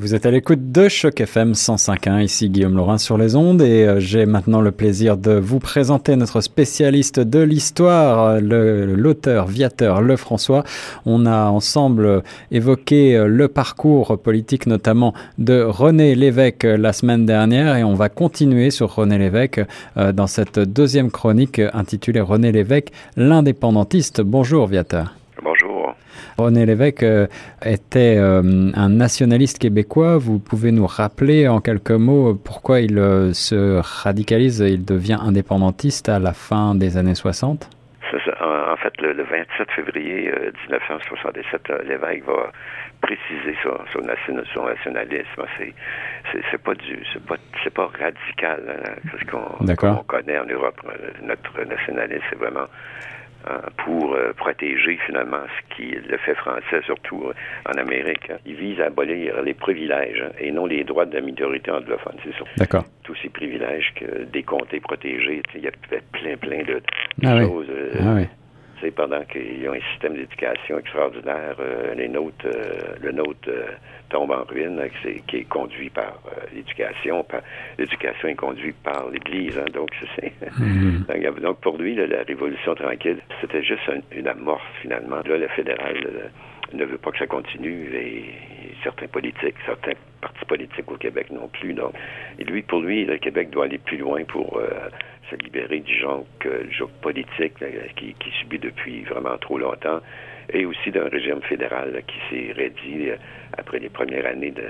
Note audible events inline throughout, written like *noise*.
Vous êtes à l'écoute de Choc FM 105.1, ici Guillaume Laurin sur les ondes et euh, j'ai maintenant le plaisir de vous présenter notre spécialiste de l'histoire, l'auteur Viateur Lefrançois. On a ensemble évoqué euh, le parcours politique notamment de René Lévesque euh, la semaine dernière et on va continuer sur René Lévesque dans cette deuxième chronique intitulée René Lévesque, l'indépendantiste. Bonjour Viateur. René Lévesque euh, était euh, un nationaliste québécois. Vous pouvez nous rappeler en quelques mots pourquoi il euh, se radicalise, il devient indépendantiste à la fin des années 60 En fait, le, 27 février 1967, Lévesque va préciser son, nationalisme. C'est pas du, c'est pas, radical, hein, ce qu'on connaît en Europe. Notre nationalisme, c'est vraiment pour euh, protéger finalement ce qui le fait français, surtout euh, en Amérique. Il vise à abolir les privilèges hein, et non les droits de la minorité anglophone, c'est. D'accord. Tous ces privilèges que des comtés protégés, il y a plein, plein de, ah choses. Euh, ah oui c'est pendant qu'ils ont un système d'éducation extraordinaire, euh, les nôtres, euh, le nôtre euh, tombe en ruine, qui est conduit par l'éducation. L'éducation est conduite par l'Église, hein, donc *laughs* c'est mm-hmm. donc pour lui, la Révolution tranquille, c'était juste une amorce finalement. Là, le fédéral ne veut pas que ça continue et certains politiques, certains partis politiques au Québec non plus. Donc, et lui, pour lui, le Québec doit aller plus loin pour se libérer du genre, joug politique qui, qui, subit depuis vraiment trop longtemps, et aussi d'un régime fédéral qui s'est réduit euh, après les premières années de,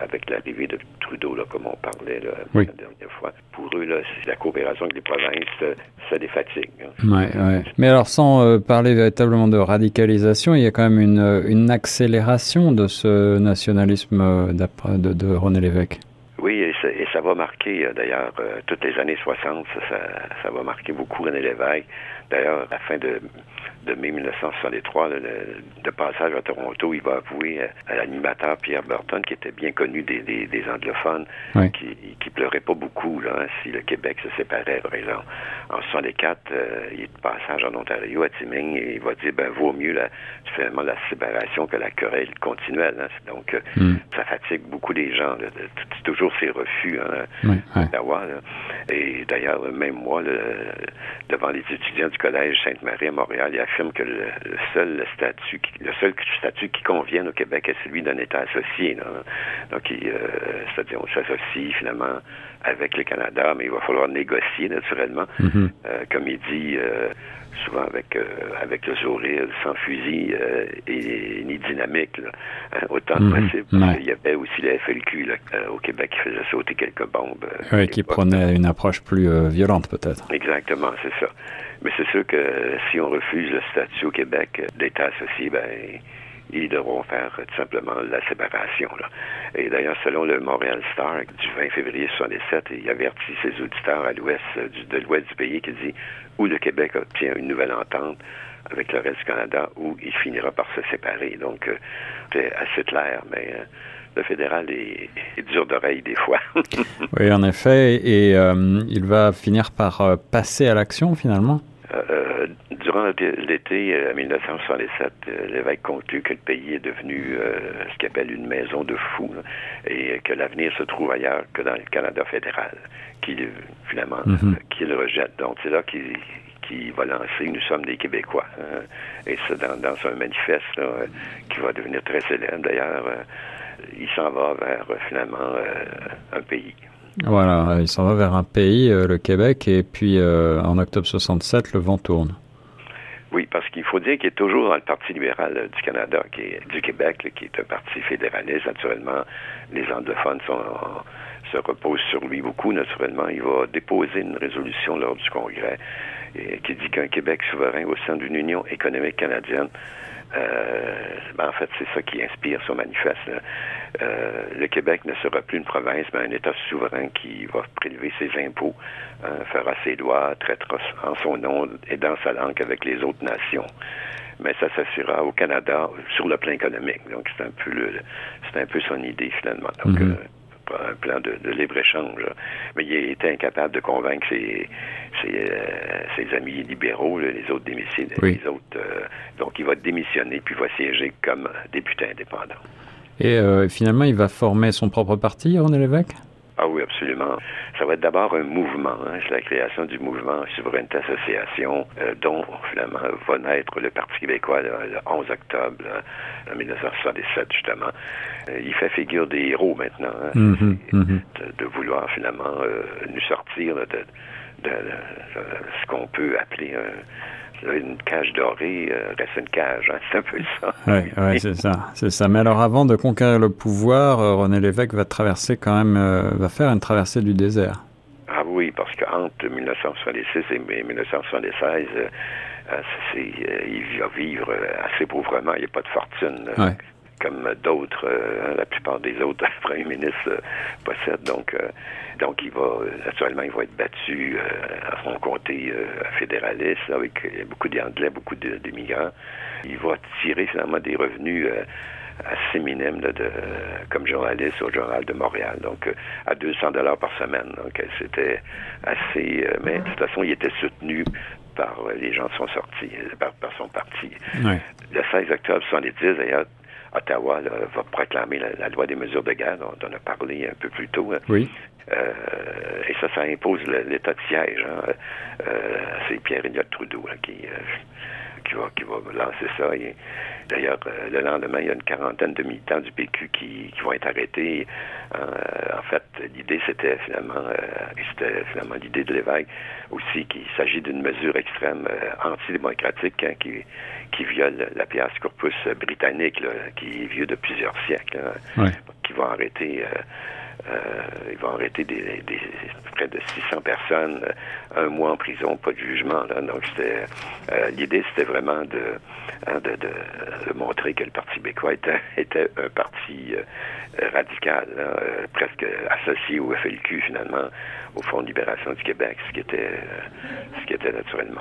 avec l'arrivée de Trudeau, là, comme on parlait la dernière fois. Pour eux, là, la coopération avec les provinces, euh, ça les fatigue. Hein. Ouais, ouais. Mais alors, sans euh, parler véritablement de radicalisation, il y a quand même une, une accélération de ce nationalisme de, de René Lévesque. Oui, et ça, et ça va marquer, euh, d'ailleurs, euh, toutes les années 60, ça, ça, va marquer beaucoup René Lévesque. D'ailleurs, à la fin de de mai 1963, le, de passage à Toronto, il va avouer à, l'animateur Pierre Burton, qui était bien connu des, des, anglophones, qui, qui pleurait pas beaucoup là, hein, si le Québec se séparait, par exemple. En 64, euh, il est de passage en Ontario, à Timing, et il va dire, ben, vaut mieux la, finalement la séparation que la querelle continuelle. Hein. Donc, euh, hmm. ça fatigue beaucoup les gens. C'est toujours ces refus hein, Et d'ailleurs, même moi, devant les étudiants du Collège Sainte-Marie à Montréal, il a que le, seul statut, le seul statut qui convienne au Québec est celui d'un État associé. Donc, euh, c'est-à-dire on s'associe finalement avec le Canada, mais il va falloir négocier naturellement, mm-hmm. euh, comme il dit. Euh, souvent avec avec le sourire, sans fusil et ni dynamique, hein, autant que mm-hmm. possible. Il y avait aussi la FLQ au Québec qui faisait sauter quelques bombes. oui, qui prenait une approche plus violente peut-être. Exactement, c'est ça. Mais c'est sûr que si on refuse le statut au Québec d'État associé, ben ils devront faire tout simplement la séparation. Là. Et d'ailleurs, selon le Montréal Star du 20 février 1967, il avertit ses auditeurs à l'ouest de l'ouest du pays qui dit où le Québec obtient une nouvelle entente avec le reste du Canada, où il finira par se séparer. Donc, euh, c'est assez clair, mais euh, le fédéral est, dur d'oreille des fois. *laughs* oui, en effet, et euh, il va finir par passer à l'action finalement? Euh, durant l'été 1967, euh, euh, l'évêque conclut que le pays est devenu ce qu'il appelle une maison de fous et que l'avenir se trouve ailleurs que dans le Canada fédéral, qu'il finalement mhm. qu'il rejette. Donc c'est là qu'il va lancer Nous sommes des Québécois. Hein. et c'est dans, un manifeste qui va devenir très célèbre. D'ailleurs, il s'en va vers finalement un pays. Voilà, il s'en va vers un pays, euh, le Québec, et puis euh, en octobre 67, le vent tourne. Oui, parce qu'il faut dire qu'il est toujours dans le Parti libéral euh, du Canada, qui est, du Québec, qui est un parti fédéraliste. Naturellement, les anglophones se reposent sur lui beaucoup. Naturellement, il va déposer une résolution lors du Congrès qui dit qu'un Québec souverain au sein d'une Union économique canadienne euh, ben en fait, c'est ça qui inspire son manifeste. Euh, le Québec ne sera plus une province, mais un État souverain qui va prélever ses impôts, euh, fera ses lois, traitera en son nom et dans sa langue avec les autres nations. Mais ça s'assurera au Canada sur le plan économique. Donc c'est un peu c'est un peu son idée finalement. Donc mm-hmm un plan de, libre-échange. Mais il était incapable de convaincre ses, euh, amis libéraux, les autres démissionnés. Les autres, euh, donc il va démissionner puis va siéger comme député indépendant. Et finalement, il va former son propre parti, René Lévesque? Ah oui, absolument. Ça va être d'abord un mouvement. Hein. C'est la création du mouvement Souveraineté Association, euh, dont finalement va naître le Parti québécois le, 11 octobre 1977, justement. Euh, il fait figure des héros maintenant, hein. mm-hmm, mm-hmm. De, vouloir finalement euh, nous sortir de, de, ce qu'on peut appeler un une cage dorée euh, reste une cage, hein, c'est un peu ça. Oui, ouais, c'est ça, c'est ça. Mais alors, avant de conquérir le pouvoir, euh, René Lévesque va traverser quand même, euh, va faire une traversée du désert. Ah oui, parce qu'entre 1966 et 1976, il va vivre assez pauvrement. Il n'y a pas de fortune. Comme d'autres, hein, la plupart des autres *laughs* premiers ministres possèdent. Donc, donc, il va, naturellement, il va être battu euh, à son comté euh, fédéraliste avec euh, beaucoup d'Anglais, beaucoup d'immigrants. Il va tirer finalement des revenus assez minimes de, comme journaliste au Journal de Montréal, donc à 200 dollars par semaine. Donc, c'était assez... mais de toute façon, il était soutenu par les gens de son sorti, par, son parti. Le 16 octobre 1970, d'ailleurs, Ottawa va proclamer la, loi des mesures de guerre dont on a parlé un peu plus tôt. Hein. Oui. Euh, et ça, ça impose l'état de siège. Hein. Euh, c'est Pierre Elliott Trudeau qui, euh, qui, va, qui va lancer ça. D'ailleurs, le lendemain, il y a une quarantaine de militants du PQ qui, qui vont être arrêtés. en fait, l'idée, c'était finalement, c'était finalement l'idée de l'évêque aussi qu'il s'agit d'une mesure extrême antidémocratique hein, qui, qui viole la pièce corpus britannique, qui est vieux de plusieurs siècles, qui va arrêter euh, ils vont arrêter des, 600 personnes, euh, un mois en prison, pas de jugement. Donc c'était euh, l'idée, c'était vraiment hein, de, montrer que le Parti québécois était, *laughs* un parti radical, presque associé au FLQ finalement, au Fonds de libération du Québec, ce qui était ce qui était naturellement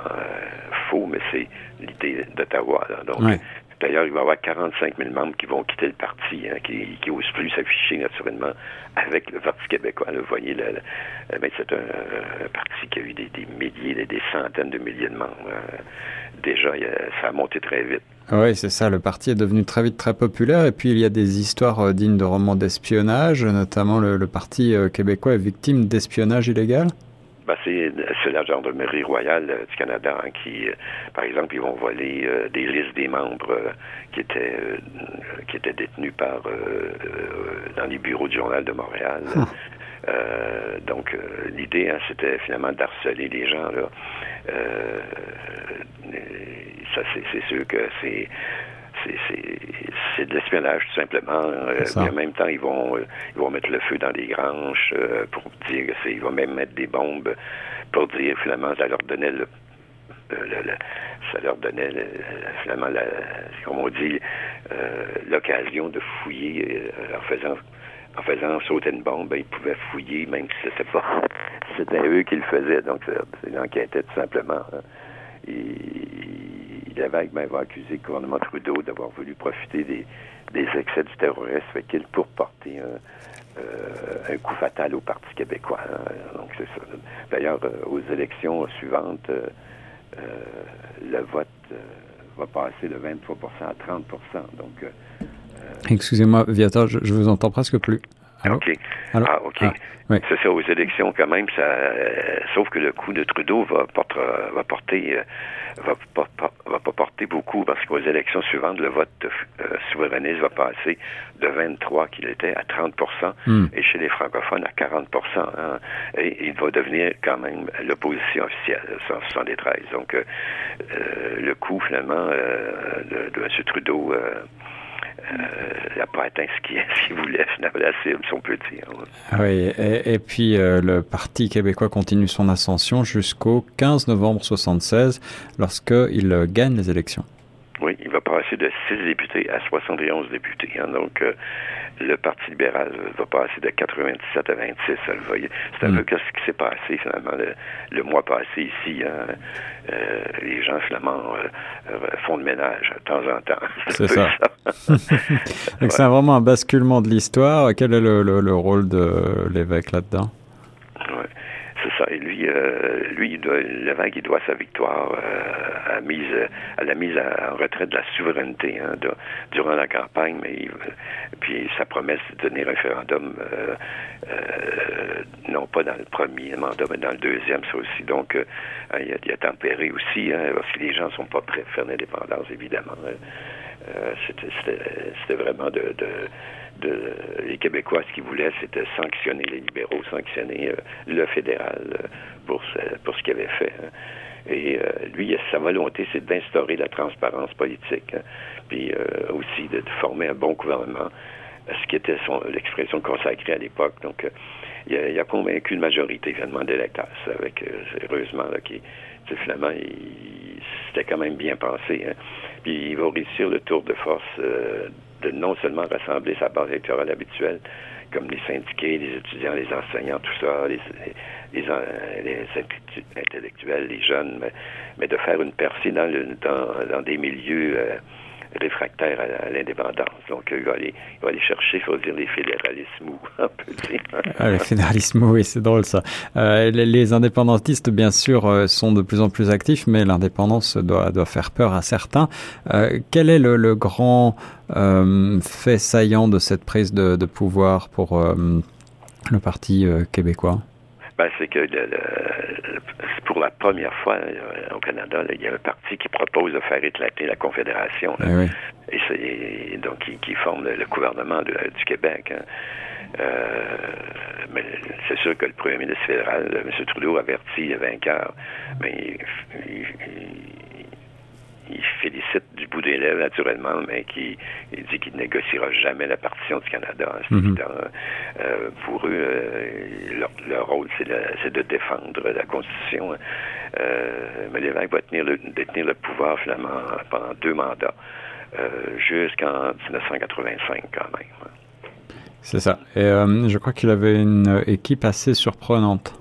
faux, mais c'est l'idée d'Ottawa. Donc D'ailleurs, il va y avoir 45 000 membres qui vont quitter le parti, hein, qui n'osent plus s'afficher naturellement avec le Parti québécois. vous voyez, c'est un, parti qui a eu des, milliers, des, centaines de milliers de membres. Hein. Déjà, ça a monté très vite. Oui, c'est ça. Le parti est devenu très vite très populaire. Et puis, il y a des histoires euh, dignes de romans d'espionnage, notamment le Parti euh, québécois est victime d'espionnage illégal. Ben, c'est, la gendarmerie royale euh, du Canada hein, qui, euh, par exemple, ils vont voler euh, des listes des membres qui étaient qui étaient détenus par dans les bureaux du journal de Montréal. Hum. donc l'idée, hein, c'était finalement d'harceler les gens là. ça, c'est sûr que c'est c'est de l'espionnage tout simplement. Euh, en même temps, ils vont euh, ils vont mettre le feu dans les granges euh, pour dire que ils vont même mettre des bombes pour dire finalement ça leur donnait le, ça leur donnait finalement la, comme on dit l'occasion de fouiller en faisant en faisant sauter une bombe, ben, ils pouvaient fouiller même si c'était pas *laughs* c'était eux qui le faisaient. Donc c'est une enquête tout simplement. Hein. L'évêque ben, va accuser le gouvernement Trudeau d'avoir voulu profiter des, excès du terrorisme qu'il pour porter un, euh, un, coup fatal au Parti québécois. Hein. Donc c'est ça. D'ailleurs, euh, aux élections suivantes, euh, le vote va passer de 23% à 30 Donc, Excusez-moi, Viator, je, je vous entends presque plus. OK. Ah, OK. Ah, c'est ça, aux élections quand même, ça, sauf que le coup de Trudeau va, porter, va porter va pas, va pas porter beaucoup parce qu'aux élections suivantes, le vote euh, souverainiste va passer de 23 qu'il était à 30% hmm. et chez les francophones à 40% hein, et il va devenir quand même l'opposition officielle, 173. Donc, euh, euh, le coup, finalement, de, de M. Trudeau il n'a pas atteint ce qu'il *laughs* voulait, la cible, si on peut dire. Oui, et, puis euh, le Parti québécois continue son ascension jusqu'au 15 novembre 76, lorsqu'il gagne les élections. Oui, il va passer de 6 députés à 71 députés. Hein, donc, euh, le Parti libéral va passer de 97 à 26. C'est un hmm. peu ce qui s'est passé finalement le, mois passé ici. Hein. Euh, les gens finalement euh, font le ménage de temps en temps. *laughs* C'est ça. *laughs* Donc c'est vraiment un basculement de l'histoire. Quel est le, rôle de l'évêque là-dedans? Oui, c'est ça. Et lui, euh, lui, il doit, il doit sa victoire euh, à, la mise en retraite de la souveraineté hein, durant la campagne, mais puis sa promesse de donner référendum, euh, non pas dans le premier mandat, mais dans le deuxième, ça aussi. Donc, hein, il, a, a, tempéré aussi, hein, parce que les gens sont pas prêts à faire l'indépendance, évidemment. C'était vraiment de les Québécois, ce qu'ils voulaient, c'était sanctionner les libéraux, sanctionner euh, le fédéral euh, pour, ce, pour ce qu'il avait fait. Hein. Et euh, lui, sa volonté, c'est d'instaurer la transparence politique, hein. puis aussi de, former un bon gouvernement, ce qui était l'expression consacrée à l'époque. Donc, il a, convaincu une majorité finalement d'électeurs, avec heureusement qui finalement, c'était quand même bien pensé. Hein. Puis il va réussir le tour de force de non seulement rassembler sa base électorale habituelle, comme les syndiqués, les étudiants, les enseignants, tout ça, les, les, intellectuels, les jeunes, mais, de faire une percée dans, le, dans, des milieux euh, réfractaire à, l'indépendance. Donc, il va, aller, il va aller chercher, il faut dire, les fédéralismes, *laughs* on peut. Ah, les fédéralismes, oui, c'est drôle ça. Euh, les, indépendantistes, bien sûr, euh, sont de plus en plus actifs, mais l'indépendance doit, doit faire peur à certains. Euh, quel est le, grand fait saillant de cette prise de, pouvoir pour le Parti québécois? Ben, c'est que le, le, pour la première fois euh, au Canada, il y a un parti qui propose de faire éclater la Confédération. Eh et, donc qui, qui forme le, gouvernement du Québec. Hein. Euh, mais c'est sûr que le premier ministre fédéral, M. Trudeau, avertit le vainqueur, mais il, il félicite du bout des lèvres, naturellement, mais qui il dit qu'il ne négociera jamais la partition du Canada. Mhm. euh, pour eux, euh, leur, rôle, c'est de, défendre la Constitution. Euh, mais l'évêque va tenir le, détenir le pouvoir, finalement, pendant deux mandats, jusqu'en 1985, quand même. C'est ça. Et je crois qu'il avait une équipe assez surprenante.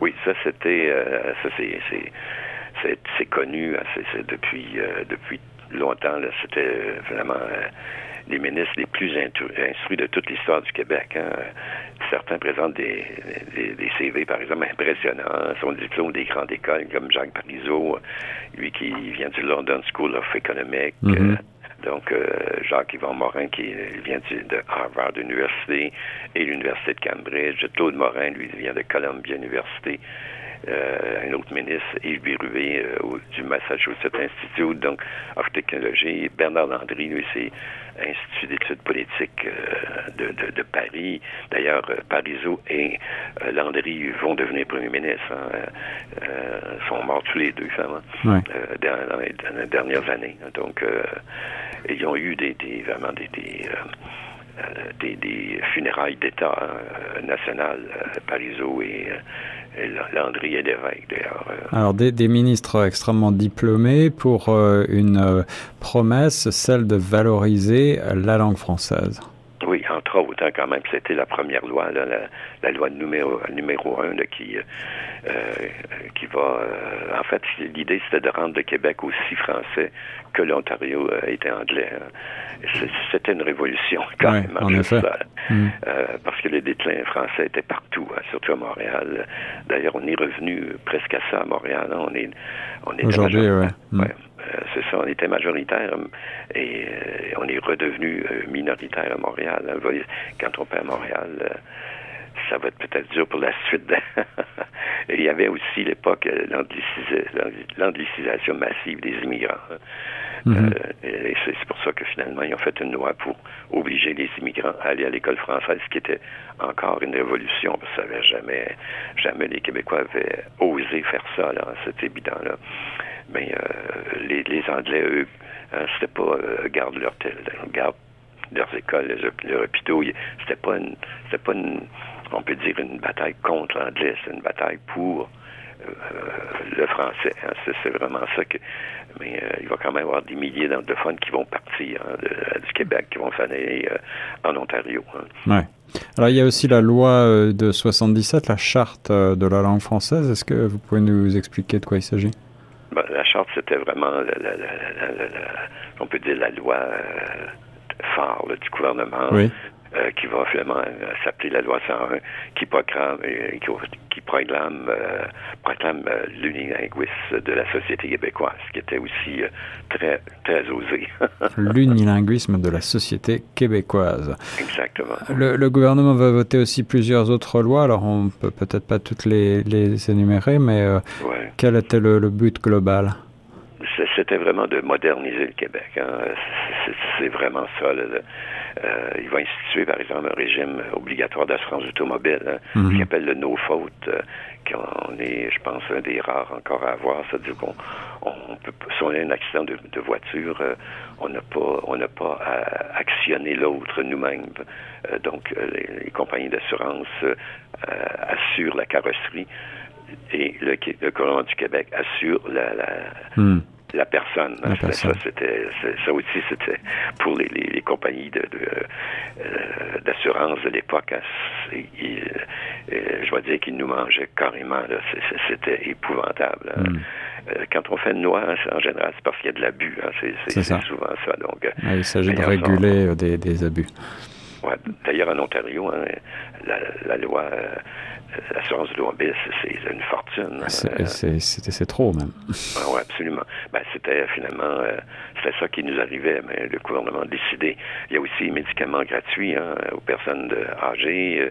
Oui, ça, c'était... ça, c'est c'est connu hein, c'est depuis, euh, depuis longtemps. C'était vraiment euh, les ministres les plus instruits de toute l'histoire du Québec. Hein. Certains présentent des, des, CV, par exemple, impressionnants. Son diplôme des grandes écoles, comme Jacques Parizeau, lui qui vient du London School of Economics. Mm-hmm. Euh, donc, Jacques-Yvan Morin, qui vient de Harvard University et l'Université de Cambridge. Claude Morin, lui, vient de Columbia University. Euh, un autre ministre, Yves Birubé, euh, du Massachusetts Institute, donc, of Technology. Bernard Landry, lui, c'est Institut d'études politiques euh, de, de, de, Paris. D'ailleurs, Parizeau et Landry vont devenir premiers ministres. Hein. sont morts tous les deux, finalement, dans, les, dernières années. Donc, ils ont eu des, des vraiment des, des des, des, funérailles d'État euh, national, euh, Parizeau et, Landry et Lévesque, d'ailleurs. Alors, des, des, ministres extrêmement diplômés pour une promesse, celle de valoriser la langue française. Oui, entre autres, hein, quand même, c'était la première loi, là, la, la, loi numéro, numéro un là, qui, euh, qui va... Euh, en fait, l'idée, c'était de rendre le Québec aussi français que l'Ontario euh, était anglais. Hein. C'était une révolution, quand même. En effet. Mm. Euh, parce que le déclin français était partout, hein, surtout à Montréal. D'ailleurs, on est revenu presque à ça à Montréal. Hein. On est, on est Aujourd'hui, oui. Mm. Ouais. Euh, c'est ça, on était majoritaire et euh, on est redevenu minoritaire à Montréal. Quand on perd Montréal, ça va être peut-être dur pour la suite. *laughs* il y avait aussi l'époque l'anglicisation massive des immigrants. Mm-hmm. et c'est pour ça que finalement, ils ont fait une loi pour obliger les immigrants à aller à l'école française, ce qui était encore une révolution, parce que ça avait jamais, jamais les Québécois avaient osé faire ça, là, c'est évident, là mais euh, les, les, Anglais, eux, hein, c'était pas euh, garde leur garde leurs écoles, leurs hôpitaux. C'était pas une, c'était pas une, on peut dire une bataille contre l'anglais, c'est une bataille pour euh, le français. Hein, c'est vraiment ça que. Mais euh, il va quand même y avoir des milliers d'anglophones qui vont partir hein, de, du Québec, qui vont s'en aller euh, en Ontario. Hein. Ouais. Alors il y a aussi la loi de 77, la charte de la langue française. Est-ce que vous pouvez nous expliquer de quoi il s'agit? Ben, la charte, c'était vraiment, la, la, la, on peut dire, la loi euh, phare du gouvernement. Oui. Euh, qui va finalement euh, s'appeler la loi 101, qui proclame, euh, qui, qui proclame, proclame l'unilinguisme de la société québécoise, qui était aussi très, très osé. *laughs* l'unilinguisme de la société québécoise. Exactement. Le, le, gouvernement va voter aussi plusieurs autres lois, alors on peut peut-être pas toutes les, les énumérer, mais ouais. quel était le, le but global? c'était vraiment de moderniser le Québec. Hein. C'est vraiment ça. Là, euh, il va instituer, par exemple, un régime obligatoire d'assurance automobile, hein, mm -hmm. qui appelle le no-faute, euh, qu'on est, je pense, un des rares encore à avoir. C'est-à-dire qu'on on peut, si on a un accident de, de voiture, euh, on n'a pas, on n'a pas à actionner l'autre nous-mêmes. Euh, donc, les, les, compagnies d'assurance euh, assurent la carrosserie et le, le gouvernement du Québec assure la, la mm la personne. La personne. Ça, c'était, ça aussi, c'était pour les, les, les compagnies de, de euh, d'assurance de l'époque. Hein, euh, je dois dire qu'ils nous mangeaient carrément. C'était épouvantable. Hein. Mm. Euh, quand on fait une loi, hein, en général, c'est parce qu'il y a de l'abus. C'est, souvent ça. Donc, ah, il s'agit de réguler des, des, abus. Ouais, d'ailleurs, en Ontario, la, la, loi l'assurance automobile, c'est une fortune. C'est trop, même. Ah, oui, absolument. Ben, c'était finalement, euh, c'était ça qui nous arrivait, mais le gouvernement décidé. Il y a aussi les médicaments gratuits hein, aux personnes âgées.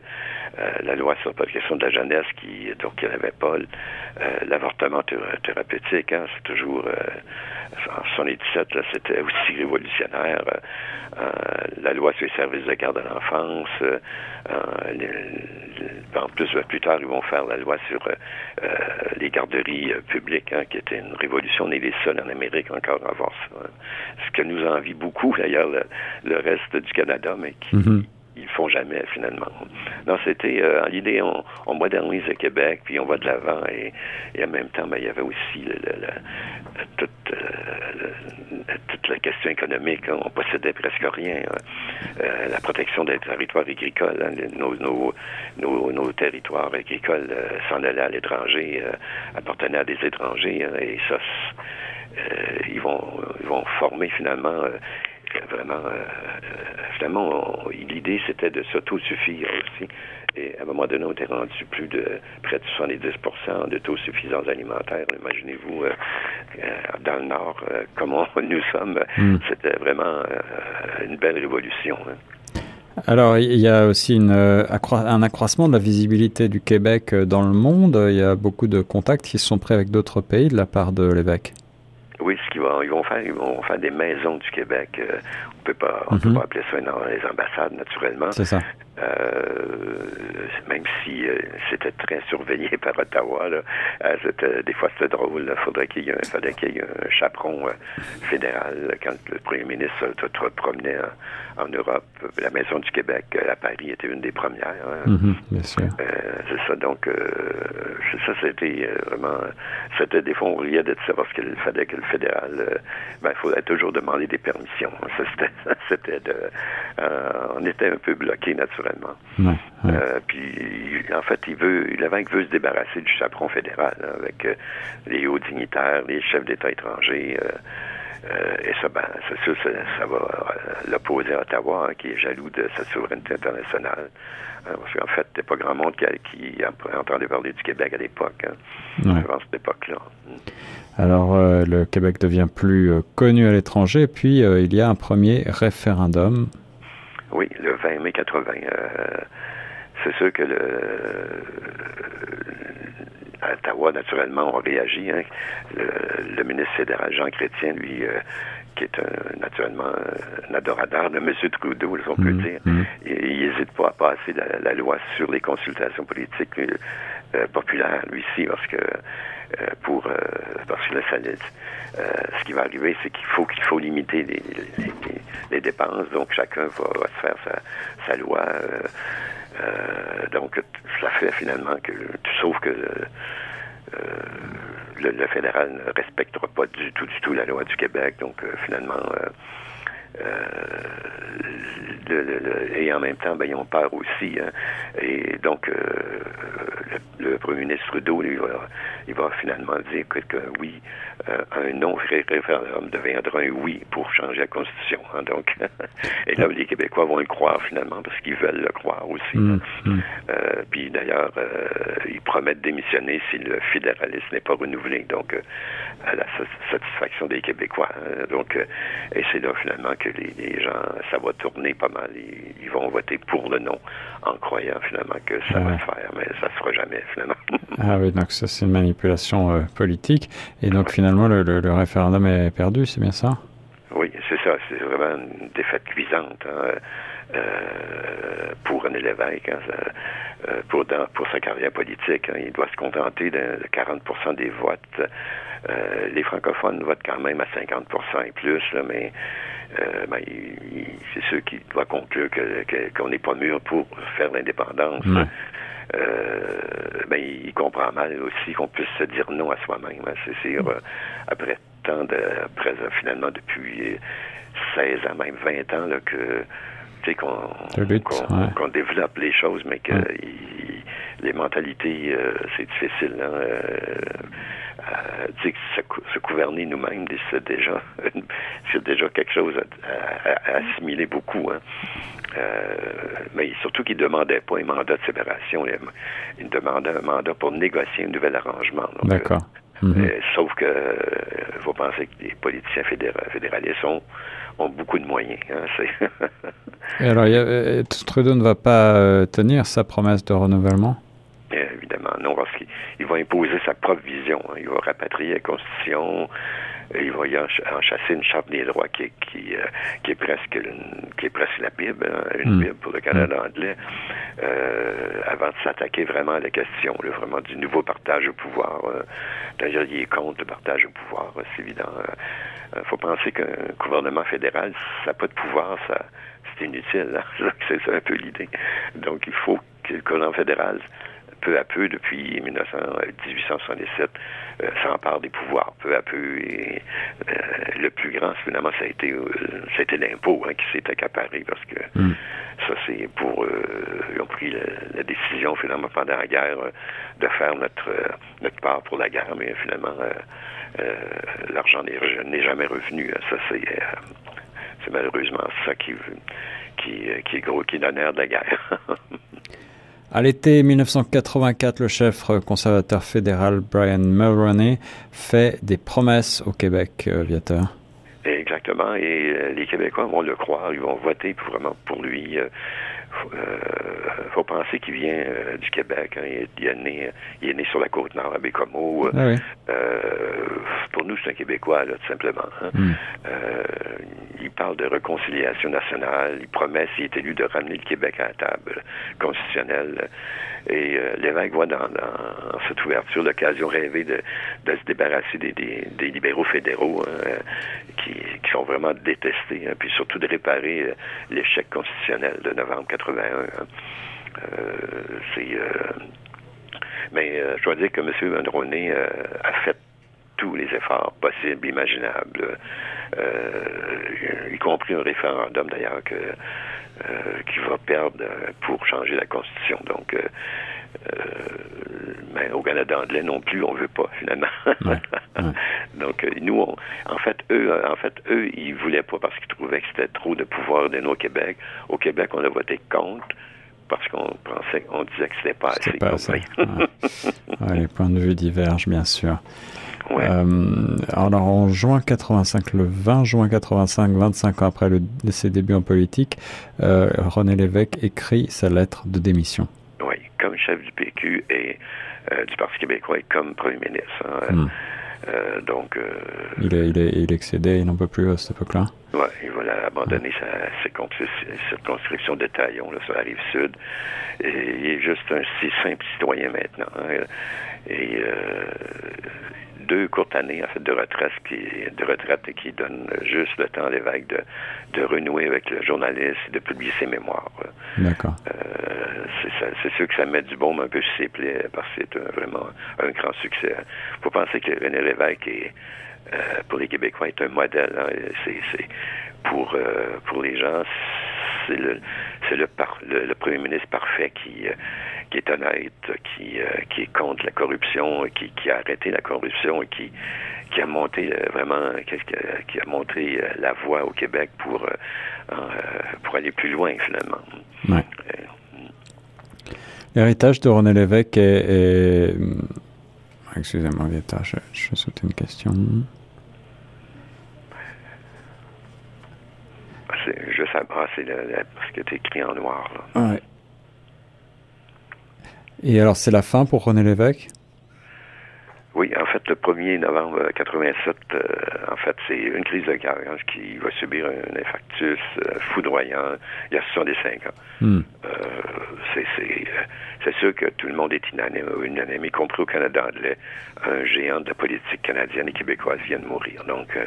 Euh, la loi sur la protection de la jeunesse, qui donc il n'y avait pas euh, l'avortement thérapeutique. Hein, c'est toujours en 77, là, c'était aussi révolutionnaire. la loi sur les services de garde de l'enfance. en plus, plus tard, ils vont faire la loi sur euh, les garderies euh, publiques, hein, qui était une révolution. On est les seuls en Amérique encore à voir ça. Hein. Ce que nous envie beaucoup, d'ailleurs, le, le, reste du Canada, mais qui, mm -hmm ils font jamais finalement. Non, c'était euh, l'idée, on, on, modernise le Québec, puis on va de l'avant, et, et, en même temps, ben, il y avait aussi le, le, le, toute, euh, toute, la question économique. On possédait presque rien. Euh, la protection des territoires agricoles, hein, nos, nos, nos, territoires agricoles euh, s'en allaient à l'étranger, euh, appartenaient à des étrangers, hein, et ça, ils vont, ils vont former finalement vraiment, finalement, l'idée c'était de s'autosuffire aussi. Et à un moment donné, on était rendu plus de près de 70 d'autosuffisance alimentaire. Imaginez-vous, euh, euh, dans le Nord, euh, comment *laughs* nous sommes. Mm. C'était vraiment une belle révolution. Hein. Alors, il y a aussi une, un accroissement de la visibilité du Québec dans le monde. Il y a beaucoup de contacts qui sont pris avec d'autres pays de la part de l'évêque. Oui, ce qu'ils vont, ils vont faire, ils vont faire des maisons du Québec. Euh, on peut pas, on mm -hmm. peut pas appeler ça dans les ambassades naturellement. C'est ça. Euh, même si euh, c'était très surveillé *laughs* par Ottawa, là, euh, des fois c'était drôle. Il faudrait qu'il y ait un, fallait qu'il y ait un chaperon euh, fédéral quand le premier ministre se promenait en, en, Europe. La Maison du Québec à Paris était une des premières. Hein. Mm -hmm, bien sûr. c'est ça. Donc, ça, c'était vraiment. C'était des fois, on riait de ça parce qu'il fallait que le fédéral. ben, il faudrait toujours demander des permissions. *laughs* Ça, c'était de. on était un peu bloqué naturellement Ouais, ouais. Euh, puis, en fait, il veut, veut se débarrasser du chaperon fédéral là, avec euh, les hauts dignitaires, les chefs d'État étrangers. Euh, et ça, ben, c'est sûr, ça, ça va l'opposer à Ottawa, hein, qui est jaloux de sa souveraineté internationale. Hein, parce qu'en fait, il n'y a pas grand monde qui, qui entendait parler du Québec à l'époque, hein, ouais. avant cette époque-là. Alors, euh, le Québec devient plus euh, connu à l'étranger, puis euh, il y a un premier référendum oui, le 20 mai 80. Euh, c'est sûr que le, à Ottawa, naturellement, on réagit. Hein. Le, le, ministre fédéral Jean Chrétien, lui, euh, qui est un, naturellement un adorateur de M. Trudeau, on peut mmh, dire, mmh. il n'hésite pas à passer la, la, loi sur les consultations politiques euh, populaires, lui ci parce que euh, pour euh, parce que là, ça, euh, ce qui va arriver, c'est qu'il faut qu'il faut limiter les, dépenses. Donc chacun va, se faire sa, loi. donc ça fait finalement que sauf que le, le, fédéral ne respectera pas du tout du tout la loi du Québec. Donc finalement et en même temps, ben, ils ont peur aussi. Hein. Et donc, le, premier ministre Trudeau, lui, va, il va finalement dire que, oui, un non-référendum deviendra un oui pour changer la Constitution. Hein. donc, *laughs* et là, les Québécois vont le croire finalement parce qu'ils veulent le croire aussi. Hein. Mm, mm. puis d'ailleurs, ils promettent démissionner si le fédéralisme n'est pas renouvelé. Donc, à la satisfaction des Québécois. Hein. Donc, euh, et c'est là finalement que les, gens, ça va tourner pas mal. Ils, vont voter pour le non en croyant finalement que ça va se faire, mais ça se fera jamais finalement. ah oui, donc ça c'est une manipulation euh, politique. Et donc finalement le, référendum est perdu, c'est bien ça? Oui, c'est ça. C'est vraiment une défaite cuisante. Hein. Euh, pour René Lévesque, hein, pour, pour sa carrière politique. Hein. il doit se contenter de, 40 des votes euh, les francophones votent quand même à 50 et plus, mais euh, ben, c'est ceux qui doivent conclure qu'on n'est pas mûr pour faire l'indépendance. Euh, ben, il comprend mal aussi qu'on puisse se dire non à soi-même. Hein. C'est sûr, après tant de, après, finalement, depuis 16 ans, même 20 ans, là, que qu'on développe les choses, mais que les mentalités, c'est difficile. Hein, euh, se, se, gouverner nous-mêmes, c'est déjà, *laughs* c'est déjà quelque chose à, assimiler beaucoup. Hein. Euh, mais surtout qu'il ne demandait pas un mandat de séparation, il, demandait un mandat pour négocier un nouvel arrangement. D'accord. Euh, mhm. sauf que il faut penser que les politiciens fédéralistes ont, ont beaucoup de moyens. Hein, *laughs* Et alors, Trudeau ne va pas tenir sa promesse de renouvellement? Évidemment. Non, parce qu'il va imposer sa propre vision. Hein. Il va rapatrier la Constitution, euh, il va y en, chasser une charte des droits qui, qui, euh, qui est presque qui est presque la Bible, hein, une hmm. Bible pour le Canada hmm. anglais, euh, avant de s'attaquer vraiment à la question, vraiment du nouveau partage au pouvoir. D'ailleurs, il est contre le partage au pouvoir, c'est évident. Il faut penser qu'un gouvernement fédéral, ça n'a pas de pouvoir, ça c'est inutile. Hein. *laughs* C'est ça un peu l'idée. Donc, il faut que le gouvernement fédéral peu à peu, depuis 1877, euh, s'empare des pouvoirs. Peu à peu, et, euh, le plus grand, finalement, ça a été, euh, c'était l'impôt hein, qui s'est accaparé parce que hmm. ça, c'est pour. ils ont pris la, décision, finalement, pendant la guerre, de faire notre, notre part pour la guerre, mais finalement, l'argent n'est jamais revenu. Ça, c'est. c'est malheureusement ça qui, qui, qui est gros, qui est l'honneur de la guerre. *laughs* À l'été 1984, le chef conservateur fédéral Brian Mulroney fait des promesses au Québec, euh, Viateur. Exactement, et euh, les Québécois vont le croire, ils vont voter pour, vraiment pour lui euh, faut penser qu'il vient euh, du Québec. Hein. Il, est né, il est né sur la côte nord à Bécomo. Ah euh, pour nous, c'est un Québécois, là, tout simplement. Hein. Hmm. Euh, il parle de réconciliation nationale. Il promet, s'il est élu, de ramener le Québec à la table constitutionnelle. Et l'évêque voit dans, cette ouverture l'occasion rêvée de, se débarrasser des, libéraux fédéraux hein, qui, qui, sont vraiment détestés, puis surtout de réparer l'échec constitutionnel de novembre 80. Hein. Euh, euh, mais euh, je dois dire que M. Androné a fait tous les efforts possibles, imaginables, y compris un référendum d'ailleurs que euh, qui va perdre pour changer la constitution. Donc, mais au Canada anglais non plus, on veut pas finalement. *laughs* Donc nous, en fait, eux, en fait, eux, ils voulaient pas parce qu'ils trouvaient que c'était trop de pouvoir de au Québec. Au Québec, on a voté contre parce qu'on pensait, on disait que c'était pas assez. Pas assez. *laughs* les points de vue divergent, bien sûr. Euh, alors en juin 85, le 20 juin 85, 25 ans après le, ses débuts en politique, euh, René Lévesque écrit sa lettre de démission. Oui, comme chef du PQ et euh, du Parti québécois et comme premier ministre. Hein. Hmm. Euh, donc, euh, il, est, il, est, il excédé, il n'en peut plus à cette époque-là. Oui, il va abandonner sa, circonscription de Taillon là, sur la rive sud. Et il est juste un si simple citoyen maintenant. Hein. Et euh, deux courtes années en fait de retraite qui de retraite qui donne juste le temps à l'évêque de, de renouer avec le journaliste et de publier ses mémoires. D'accord. Euh, c'est sûr que ça met du baume un peu sur ses plaies parce que c'est vraiment un grand succès. Il faut penser que René Lévesque est euh, pour les Québécois est un modèle. Hein. C'est pour, pour les gens, c'est le, c'est le, le, premier ministre parfait qui, qui est honnête, qui, qui est contre la corruption, qui, qui a arrêté la corruption et qui, qui a monté vraiment, qui a montré la voie au Québec pour, pour aller plus loin finalement. Ouais. L'héritage de René Lévesque est. Excusez-moi, Vieta, je, je saute une question. Je sais pas, c'est ce qui est écrit en noir. Là. Ouais. Et alors, c'est la fin pour René Lévesque? Oui, en fait, le 1er novembre 87, euh, en fait, c'est une crise de cœur hein, qui va subir un infarctus euh, foudroyant il y a 65 ans. Hmm. Euh, c'est sûr que tout le monde est unanime, unanime, y compris au Canada anglais. Un géant de la politique canadienne et québécoise vient de mourir. Donc, euh,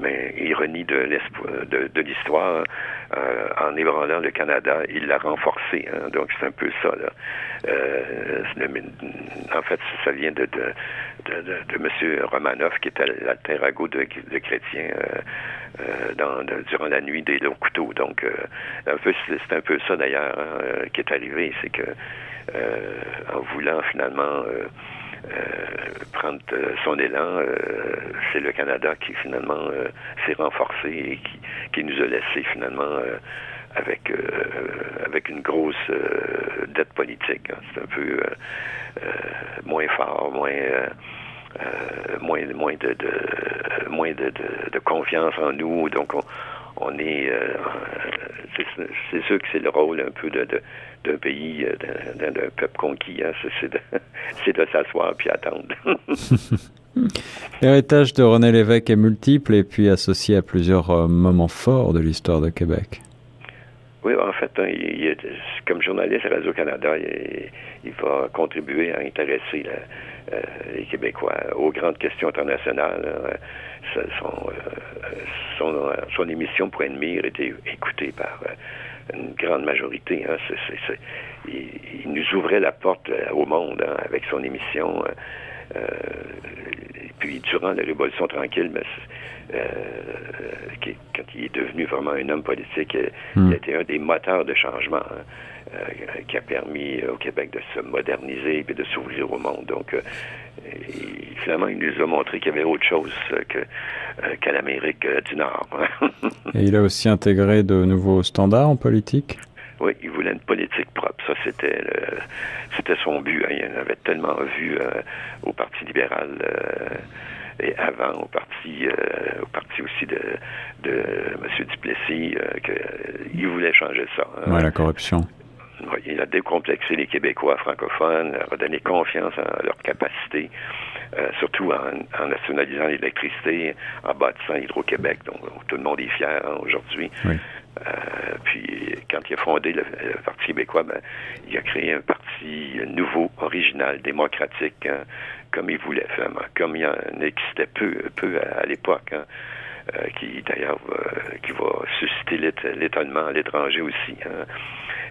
mais ironie de l'histoire, euh, en ébranlant le Canada, il l'a renforcé. Hein, donc c'est un peu ça. Là. Euh, en fait, ça vient de, de, de, de, M. Romanoff, qui était l'alter ego de, de Chrétien euh, dans, durant la nuit des longs couteaux. Donc, c'est un peu ça d'ailleurs hein, qui est arrivé, c'est que en voulant finalement euh, prendre euh, son élan, euh, c'est le Canada qui finalement s'est renforcé et qui, qui, nous a laissé finalement avec avec une grosse dette politique. Hein. C'est un peu moins fort, moins moins moins de, de moins de, de, confiance en nous. Donc on, on est, euh, c'est sûr que c'est le rôle un peu de, d'un pays, euh, d'un, peuple conquis, hein. c'est, *laughs* de, s'asseoir puis attendre. *laughs* L'héritage de René Lévesque est multiple et puis associé à plusieurs euh, moments forts de l'histoire de Québec. Oui, en fait, hein, comme journaliste à Radio-Canada, il, va contribuer à intéresser les Québécois aux grandes questions internationales. Hein son, son, son, émission Point de mire était écoutée par euh, une grande majorité. Hein. il, nous ouvrait la porte euh, au monde hein, avec son émission. Euh, et puis, durant la Révolution tranquille, quand il est devenu vraiment un homme politique, il a hmm. été un des moteurs de changement. Hein. Euh, qui a permis au Québec de se moderniser et de s'ouvrir au monde. Donc, euh, finalement, il nous a montré qu'il y avait autre chose que, euh, qu'à l'Amérique du Nord. *laughs* et il a aussi intégré de nouveaux standards en politique? Oui, il voulait une politique propre. Ça, c'était c'était son but. Hein. Il en avait tellement vu au Parti libéral et avant au parti au parti aussi de, de M. Duplessis qu'il voulait changer ça. Hein. la corruption il a décomplexé les Québécois francophones, a redonné confiance en leur capacité, euh, surtout en, nationalisant l'électricité, en bâtissant Hydro-Québec, dont, tout le monde est fier hein, aujourd'hui. Euh, puis quand il a fondé le, Parti québécois, ben, il a créé un parti nouveau, original, démocratique, hein, comme il voulait, finalement, comme il en existait peu, peu à, l'époque. Euh, qui d'ailleurs qui va susciter l'étonnement à l'étranger aussi. Hein.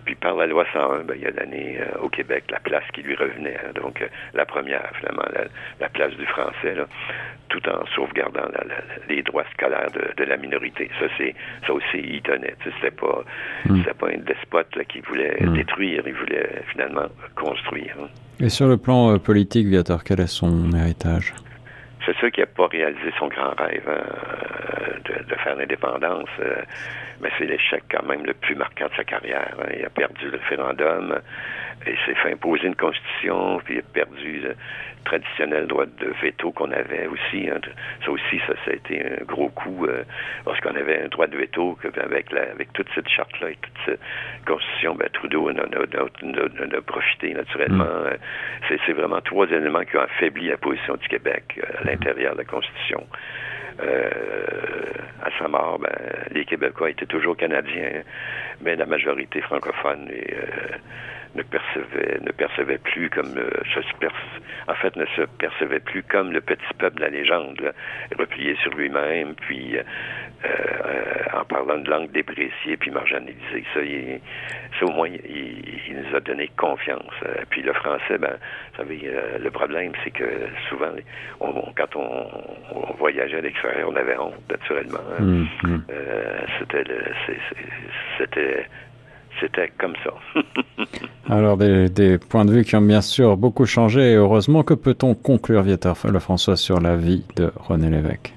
Puis par la loi 101, ben, il a donné euh, au Québec la place qui lui revenait. Hein. donc euh, la première, finalement, la, place du français, là, tout en sauvegardant les droits scolaires de, la minorité. Ça, c'est ça aussi, il tenait. C'était pas, mm. pas un despote qui voulait mm. détruire, il voulait finalement construire. Hein. Et sur le plan euh, politique, Viator, quel est son héritage? C'est sûr qu'il n'a pas réalisé son grand rêve hein, de, faire l'indépendance, euh, mais c'est l'échec quand même le plus marquant de sa carrière. Hein. Il a perdu le référendum, il s'est fait imposer une constitution, puis il a perdu traditionnel droit de veto qu'on avait aussi. Hein. Ça aussi, ça, ça a été un gros coup euh, lorsqu'on avait un droit de veto avec, la, avec toute cette charte-là et toute cette constitution. Ben, Trudeau en a, profité naturellement. Mm. Euh, c'est vraiment trois éléments qui ont affaibli la position du Québec euh, à l'intérieur de la constitution. Euh, à sa mort, ben, les Québécois étaient toujours canadiens, mais la majorité francophone et, ne percevait, ne percevait plus comme se en fait ne se percevait plus comme le petit peuple de la légende, replié sur lui-même, puis en parlant de langue dépréciée puis marginalisée. Ça, ça au moins, il, nous a donné confiance. puis le français, ben, vous savez, le problème, c'est que souvent, quand on, voyageait à l'extérieur, on avait honte, naturellement. Hein. Hum. c'était, c'était c'était comme ça. *laughs* Alors, des, points de vue qui ont bien sûr beaucoup changé, et heureusement, que peut-on conclure, Vieteur François, sur la vie de René Lévesque?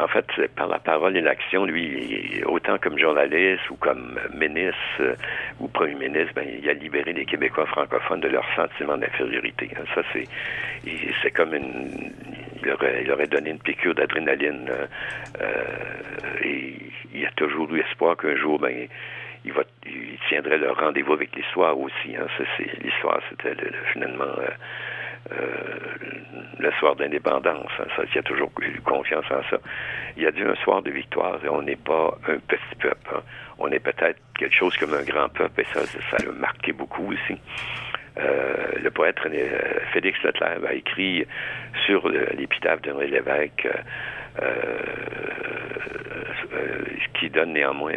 En fait, par la parole et l'action, lui, autant comme journaliste ou comme ministre euh, ou premier ministre, ben, il a libéré les Québécois francophones de leur sentiment d'infériorité. Hein. Ça, c'est, c'est comme une, il aurait, il aurait donné une piqûre d'adrénaline. Euh, euh, et il a toujours eu espoir qu'un jour, ben, il, va, il tiendrait le rendez-vous avec l'histoire aussi. Hein. l'histoire, c'était finalement euh, euh, le soir d'indépendance. Hein. Il a toujours eu confiance en ça. Il a dit un soir de victoire et on n'est pas un petit peuple. Hein. On est peut-être quelque chose comme un grand peuple et ça, ça l'a marqué beaucoup aussi. Euh, le poète Félix Leclerc a écrit sur l'épitaphe René Lévesque euh, euh, qui donne néanmoins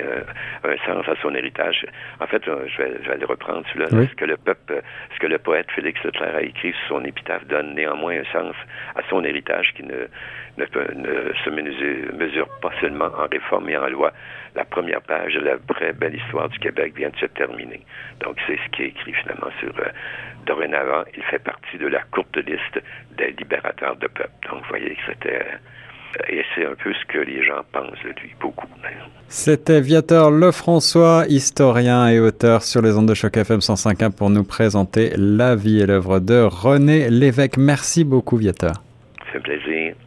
un, sens à son héritage. En fait, euh, je vais, je vais le reprendre celui-là. Ce que le peuple, ce que le poète Félix Leclerc a écrit sur son épitaphe donne néanmoins un sens à son héritage qui ne, ne, ne se mesure, pas seulement en réforme et en loi. La première page de la vraie belle histoire du Québec vient de se terminer. Donc, c'est ce qui est écrit finalement sur dorénavant. Il fait partie de la courte liste des libérateurs de peuple. Donc, vous voyez que c'était et c'est un peu ce que les gens pensent de lui, beaucoup. C'était Viateur Lefrançois, historien et auteur sur les ondes de choc FM 105.1 pour nous présenter la vie et l'œuvre de René Lévesque. Merci beaucoup, Viateur. C'est un plaisir.